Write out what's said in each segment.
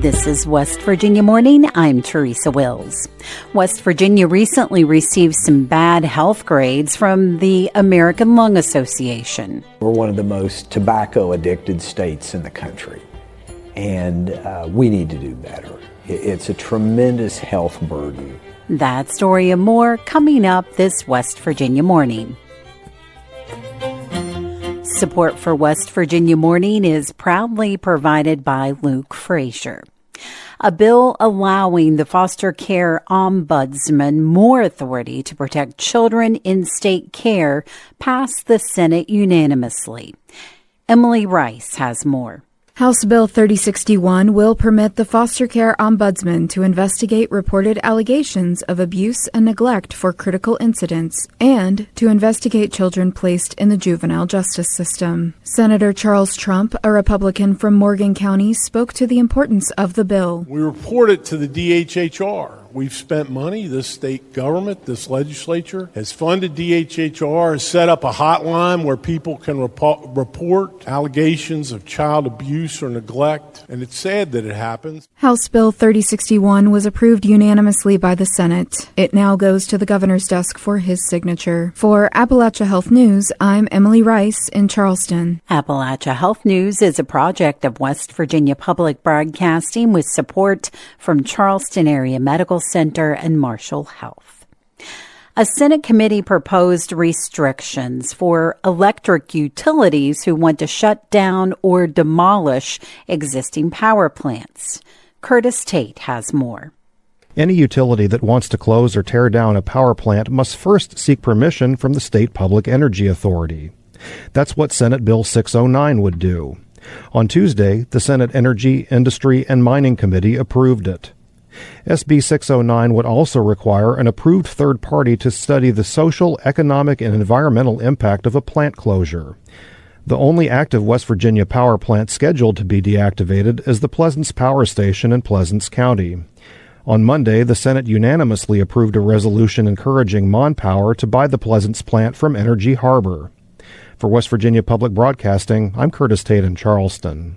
This is West Virginia Morning. I'm Teresa Wills. West Virginia recently received some bad health grades from the American Lung Association. We're one of the most tobacco addicted states in the country, and uh, we need to do better. It's a tremendous health burden. That story and more coming up this West Virginia Morning. Support for West Virginia Morning is proudly provided by Luke Frazier. A bill allowing the foster care ombudsman more authority to protect children in state care passed the Senate unanimously. Emily Rice has more. House Bill 3061 will permit the foster care ombudsman to investigate reported allegations of abuse and neglect for critical incidents and to investigate children placed in the juvenile justice system. Senator Charles Trump, a Republican from Morgan County, spoke to the importance of the bill. We report it to the DHHR We've spent money. This state government, this legislature has funded DHHR, has set up a hotline where people can report, report allegations of child abuse or neglect. And it's sad that it happens. House Bill 3061 was approved unanimously by the Senate. It now goes to the governor's desk for his signature. For Appalachia Health News, I'm Emily Rice in Charleston. Appalachia Health News is a project of West Virginia Public Broadcasting with support from Charleston Area Medical Center and Marshall Health. A Senate committee proposed restrictions for electric utilities who want to shut down or demolish existing power plants. Curtis Tate has more. Any utility that wants to close or tear down a power plant must first seek permission from the State Public Energy Authority. That's what Senate Bill 609 would do. On Tuesday, the Senate Energy, Industry, and Mining Committee approved it. SB 609 would also require an approved third party to study the social, economic, and environmental impact of a plant closure. The only active West Virginia power plant scheduled to be deactivated is the Pleasants Power Station in Pleasants County. On Monday, the Senate unanimously approved a resolution encouraging Mon Power to buy the Pleasants plant from Energy Harbor. For West Virginia Public Broadcasting, I'm Curtis Tate in Charleston.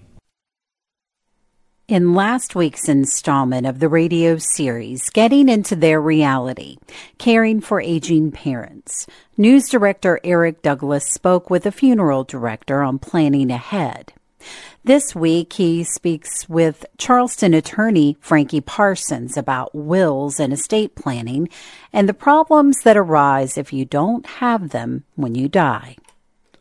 In last week's installment of the radio series, Getting into Their Reality, Caring for Aging Parents, news director Eric Douglas spoke with a funeral director on planning ahead. This week, he speaks with Charleston attorney Frankie Parsons about wills and estate planning and the problems that arise if you don't have them when you die.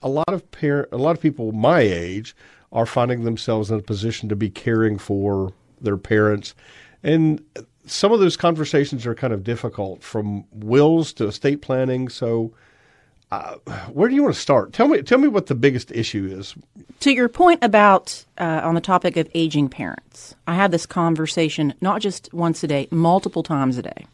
A lot of par- a lot of people my age are finding themselves in a position to be caring for their parents. And some of those conversations are kind of difficult from wills to estate planning. So, uh, where do you want to start? Tell me, tell me what the biggest issue is. To your point about uh, on the topic of aging parents, I have this conversation not just once a day, multiple times a day.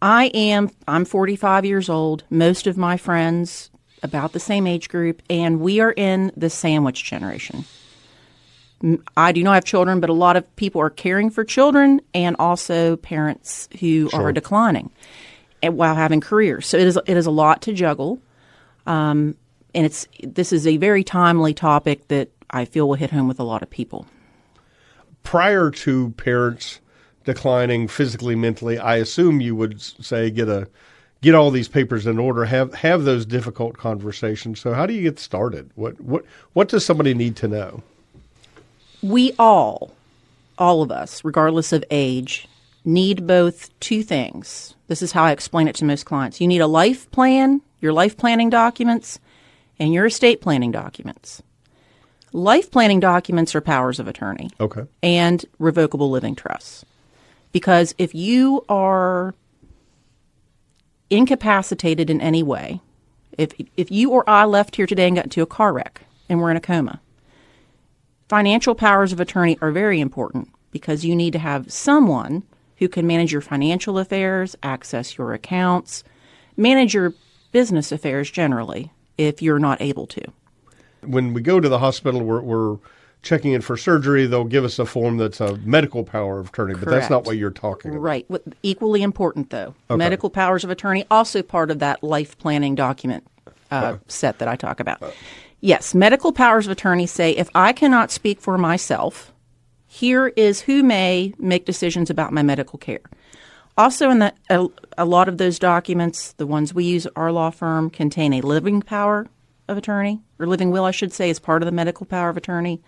I am I'm 45 years old. Most of my friends about the same age group, and we are in the sandwich generation. I do not have children, but a lot of people are caring for children and also parents who sure. are declining while having careers. So it is it is a lot to juggle, um, and it's this is a very timely topic that I feel will hit home with a lot of people. Prior to parents declining physically, mentally, I assume you would say get a get all these papers in order, have have those difficult conversations. So how do you get started? What what what does somebody need to know? We all, all of us, regardless of age, need both two things. This is how I explain it to most clients. You need a life plan, your life planning documents, and your estate planning documents. Life planning documents are powers of attorney. Okay. And revocable living trusts. Because if you are incapacitated in any way, if if you or I left here today and got into a car wreck and we're in a coma, financial powers of attorney are very important because you need to have someone who can manage your financial affairs, access your accounts, manage your business affairs generally if you're not able to. When we go to the hospital, we're, we're checking in for surgery, they'll give us a form that's a medical power of attorney, Correct. but that's not what you're talking about. Right. Equally important, though. Okay. Medical powers of attorney, also part of that life planning document uh, uh, set that I talk about. Uh, yes, medical powers of attorney say if I cannot speak for myself, Here is who may make decisions about my medical care. Also, in that, a, a lot of those documents, the ones we use at our law firm, contain a living power of attorney, or living will, I should say, as part of the medical power of attorney,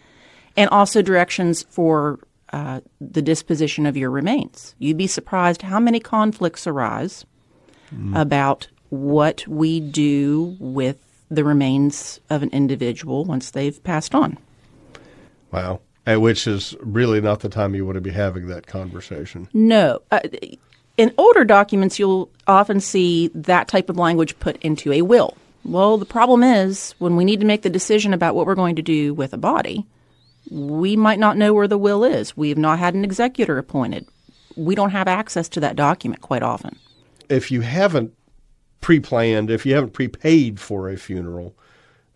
and also directions for uh, the disposition of your remains. You'd be surprised how many conflicts arise mm. about what we do with the remains of an individual once they've passed on. Wow. And which is really not the time you want to be having that conversation. No. Uh, in older documents, you'll often see that type of language put into a will. Well, the problem is when we need to make the decision about what we're going to do with a body, we might not know where the will is. We have not had an executor appointed. We don't have access to that document quite often. If you haven't pre-planned, if you haven't prepaid for a funeral,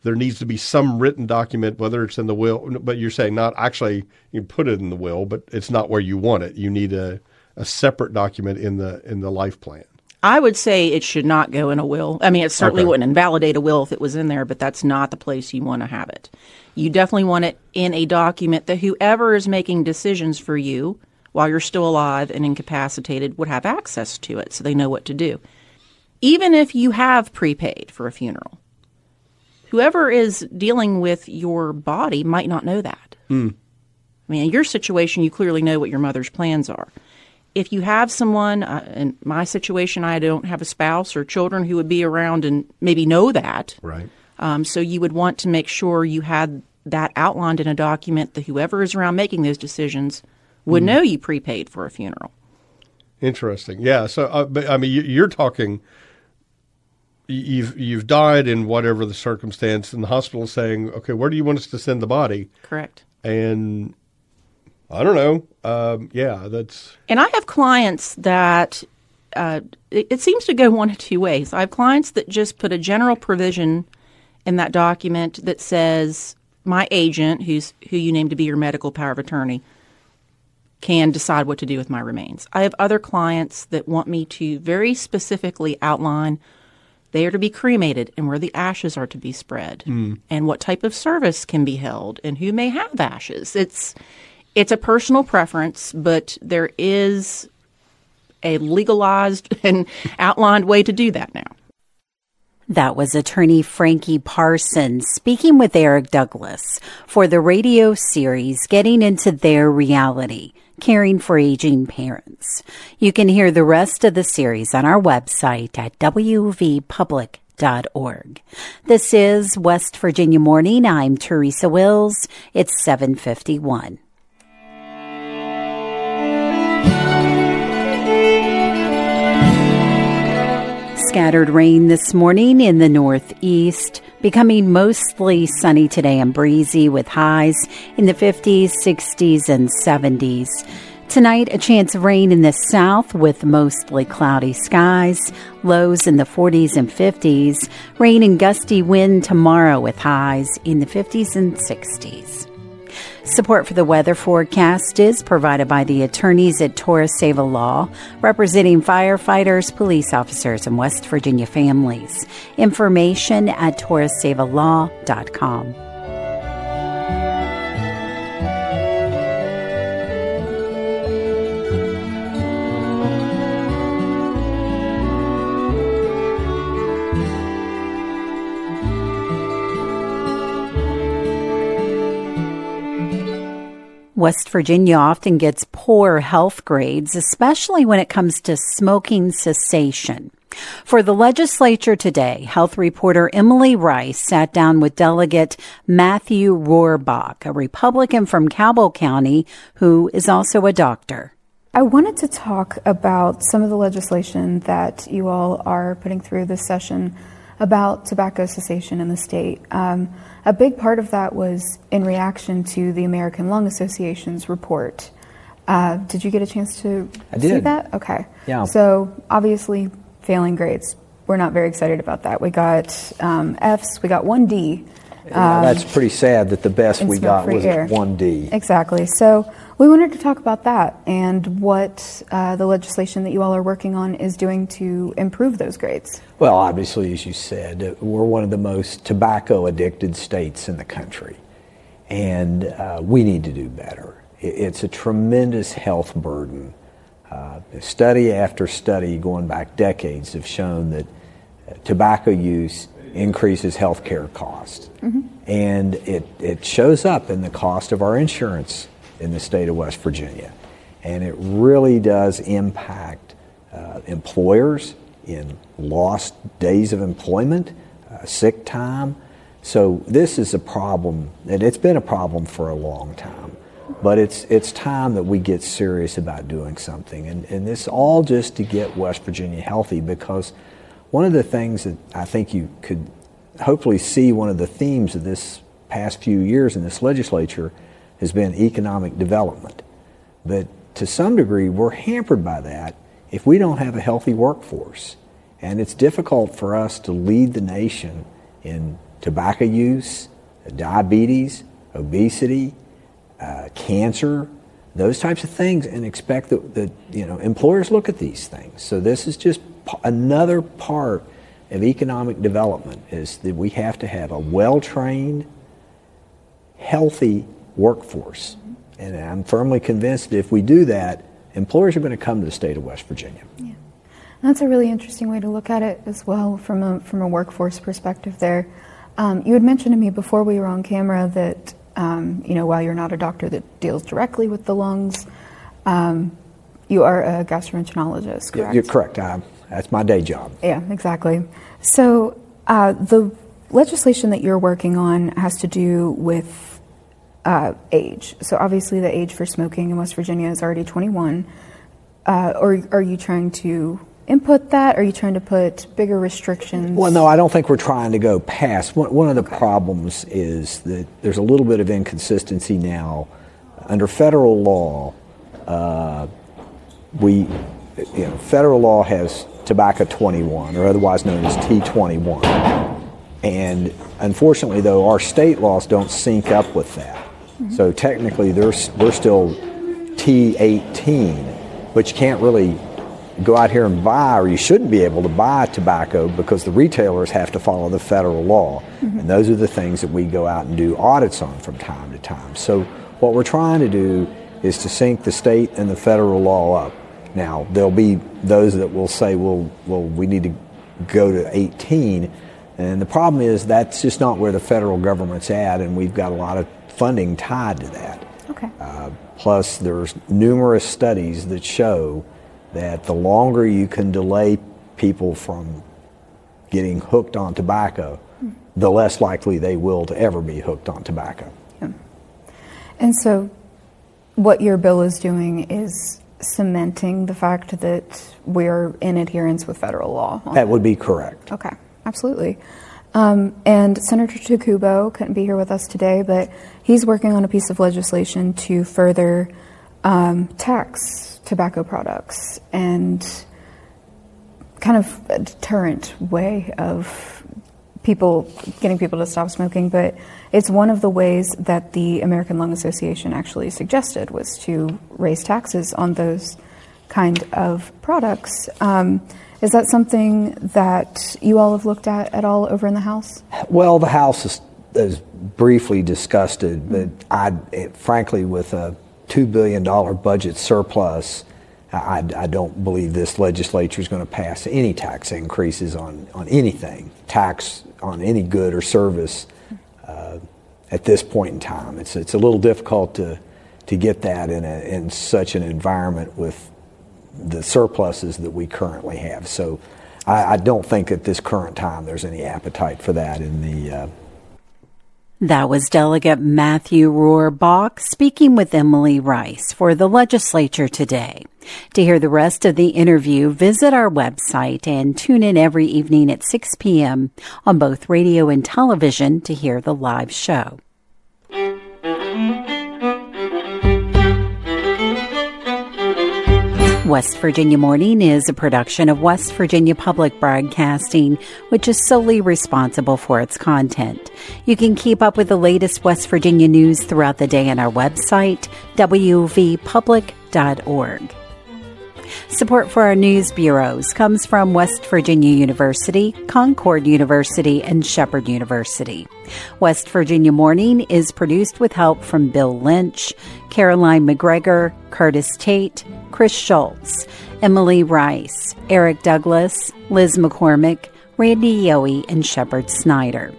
there needs to be some written document, whether it's in the will. But you're saying not actually you put it in the will, but it's not where you want it. You need a, a separate document in the in the life plan. I would say it should not go in a will. I mean, it certainly okay. wouldn't invalidate a will if it was in there, but that's not the place you want to have it. You definitely want it in a document that whoever is making decisions for you while you're still alive and incapacitated would have access to it so they know what to do even if you have prepaid for a funeral. Whoever is dealing with your body might not know that. Mm. I mean, in your situation, you clearly know what your mother's plans are. If you have someone, uh, in my situation, I don't have a spouse or children who would be around and maybe know that. Right. Um, so you would want to make sure you had that outlined in a document that whoever is around making those decisions would mm. know you prepaid for a funeral. Interesting. Yeah. So, uh, but, I mean, you're talking you've you've died in whatever the circumstance, and the hospital is saying, okay, where do you want us to send the body? Correct. And I don't know. Um, yeah, that's. And I have clients that uh, it, it, seems to go one of two ways. I have clients that just put a general provision in that document that says my agent, who's who you name to be your medical power of attorney, can decide what to do with my remains. I have other clients that want me to very specifically outline they are to be cremated and where the ashes are to be spread mm. and what type of service can be held and who may have ashes. It's it's a personal preference, but there is a legalized and outlined way to do that now. That was attorney Frankie Parsons speaking with Eric Douglas for the radio series Getting into Their Reality caring for aging parents. You can hear the rest of the series on our website at wvpublic.org. This is West Virginia Morning. I'm Teresa Wills. It's 751. Scattered rain this morning in the northeast, becoming mostly sunny today and breezy with highs in the 50s, 60s, and 70s. Tonight, a chance of rain in the south with mostly cloudy skies, lows in the 40s and 50s, rain and gusty wind tomorrow with highs in the 50s and 60s. Support for the weather forecast is provided by the attorneys at Torres Seva Law, representing firefighters, police officers, and West Virginia families. Information at torresevalaw.com. West Virginia often gets poor health grades, especially when it comes to smoking cessation. For the legislature today, health reporter Emily Rice sat down with Delegate Matthew Rohrbach, a Republican from Cabell County who is also a doctor. I wanted to talk about some of the legislation that you all are putting through this session about tobacco cessation in the state. Um, a big part of that was in reaction to the American Lung Association's report. Uh, did you get a chance to I see did. that? Okay. Yeah. So obviously, failing grades. We're not very excited about that. We got um, Fs. We got one D. Um, that's pretty sad that the best we got was air. one D. Exactly. So we wanted to talk about that and what uh, the legislation that you all are working on is doing to improve those grades. Well, obviously, as you said, we're one of the most tobacco addicted states in the country, and uh, we need to do better. It's a tremendous health burden. Uh, study after study going back decades have shown that uh, tobacco use increases health care costs. Mm-hmm. And it, it shows up in the cost of our insurance in the state of West Virginia. And it really does impact uh, employers in lost days of employment, uh, sick time. So this is a problem, and it's been a problem for a long time. But it's, it's time that we get serious about doing something. And, and this all just to get West Virginia healthy because one of the things that I think you could hopefully see one of the themes of this past few years in this legislature has been economic development. But to some degree, we're hampered by that if we don't have a healthy workforce. And it's difficult for us to lead the nation in tobacco use, diabetes, obesity, uh, cancer, those types of things, and expect that, that you know employers look at these things. So this is just p- another part of economic development is that we have to have a well-trained, healthy workforce. And I'm firmly convinced that if we do that, employers are going to come to the state of West Virginia. Yeah. That's a really interesting way to look at it as well from a, from a workforce perspective there. Um, you had mentioned to me before we were on camera that, um, you know, while you're not a doctor that deals directly with the lungs, um, you are a gastroenterologist, correct? You're correct. I, that's my day job. Yeah, exactly. So uh, the legislation that you're working on has to do with uh, age. So obviously, the age for smoking in West Virginia is already 21. Uh, or are you trying to input that? Are you trying to put bigger restrictions? Well, no, I don't think we're trying to go past. One, one of the okay. problems is that there's a little bit of inconsistency now. Under federal law, uh, we, you know, federal law has tobacco 21, or otherwise known as T21. And unfortunately, though, our state laws don't sync up with that. Mm-hmm. So technically, we're still T18, but you can't really go out here and buy, or you shouldn't be able to buy tobacco because the retailers have to follow the federal law. Mm-hmm. And those are the things that we go out and do audits on from time to time. So what we're trying to do is to sync the state and the federal law up. Now, there'll be those that will say, well, well, we need to go to 18. And the problem is that's just not where the federal government's at, and we've got a lot of funding tied to that. Okay. Uh, plus, there's numerous studies that show that the longer you can delay people from getting hooked on tobacco, mm. the less likely they will to ever be hooked on tobacco. Yeah. And so, what your bill is doing is cementing the fact that we're in adherence with federal law. That would be correct. Okay, absolutely. Um, and Senator Takubo couldn't be here with us today, but he's working on a piece of legislation to further um, tax tobacco products and kind of a deterrent way of people getting people to stop smoking, but it's one of the ways that the American Lung Association actually suggested was to raise taxes on those kind of products. Um, is that something that you all have looked at at all over in the House? Well, the House is, is briefly discussed it, but I, it, frankly, with a two billion dollar budget surplus, I, I, don't believe this legislature is going to pass any tax increases on, on anything, tax on any good or service uh, at this point in time. It's, it's a little difficult to, to get that in, a, in such an environment with the surpluses that we currently have. So I, I don't think at this current time there's any appetite for that in the uh, that was Delegate Matthew Rohrbach speaking with Emily Rice for the legislature today. To hear the rest of the interview, visit our website and tune in every evening at 6 p.m. on both radio and television to hear the live show. West Virginia Morning is a production of West Virginia Public Broadcasting, which is solely responsible for its content. You can keep up with the latest West Virginia news throughout the day on our website, wvpublic.org. Support for our news bureaus comes from West Virginia University, Concord University, and Shepherd University. West Virginia Morning is produced with help from Bill Lynch, Caroline MacGregor, Curtis Tate, Chris Schultz, Emily Rice, Eric Douglas, Liz McCormick, Randy Yohe, and Shepherd Snyder.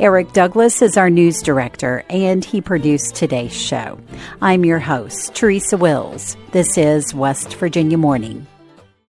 Eric Douglas is our news director, and he produced today's show. I'm your host, Teresa Wills. This is West Virginia Morning.